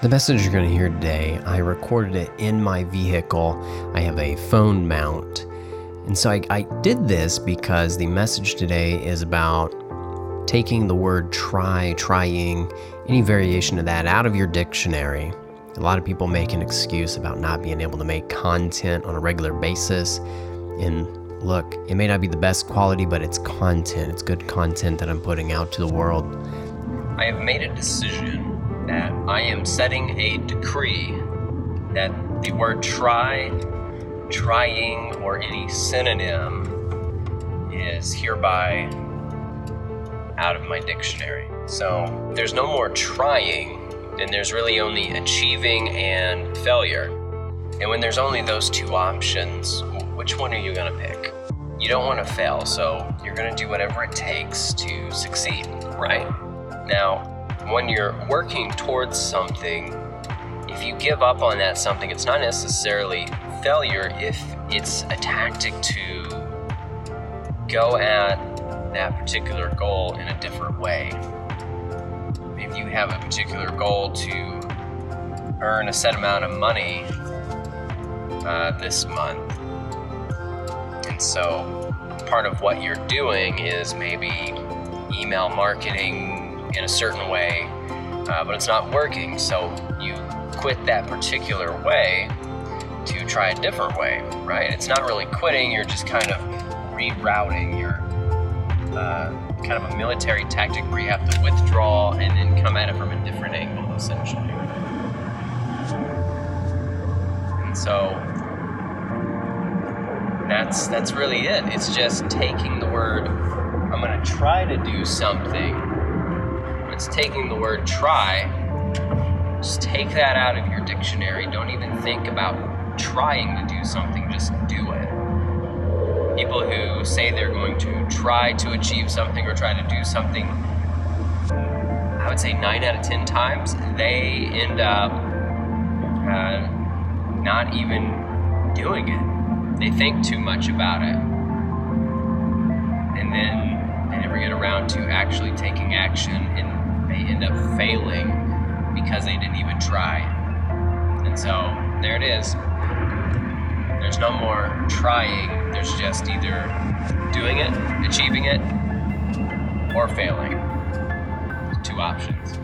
The message you're going to hear today, I recorded it in my vehicle. I have a phone mount. And so I, I did this because the message today is about taking the word try, trying, any variation of that out of your dictionary. A lot of people make an excuse about not being able to make content on a regular basis. And look, it may not be the best quality, but it's content. It's good content that I'm putting out to the world. I have made a decision that I am setting a decree that the word try, trying, or any synonym is hereby out of my dictionary. So there's no more trying, and there's really only achieving and failure. And when there's only those two options, which one are you going to pick? You don't want to fail, so you're going to do whatever it takes to succeed, right? Now, when you're working towards something, if you give up on that something, it's not necessarily failure if it's a tactic to go at that particular goal in a different way. If you have a particular goal to earn a set amount of money uh, this month, and so part of what you're doing is maybe email marketing in a certain way, uh, but it's not working, so you quit that particular way to try a different way, right? It's not really quitting, you're just kind of rerouting your uh, kind of a military tactic where you have to withdraw and then come at it from a different angle, essentially. And so that's that's really it. It's just taking the word. I'm going to try to do something. It's taking the word try. Just take that out of your dictionary. Don't even think about trying to do something. Just do it people who say they're going to try to achieve something or try to do something, I would say nine out of ten times, they end up uh, not even doing it. They think too much about it. And then they never get around to actually taking action and they end up failing because they didn't even try. And so there it is. There's no more trying, there's just either doing it, achieving it, or failing. Two options.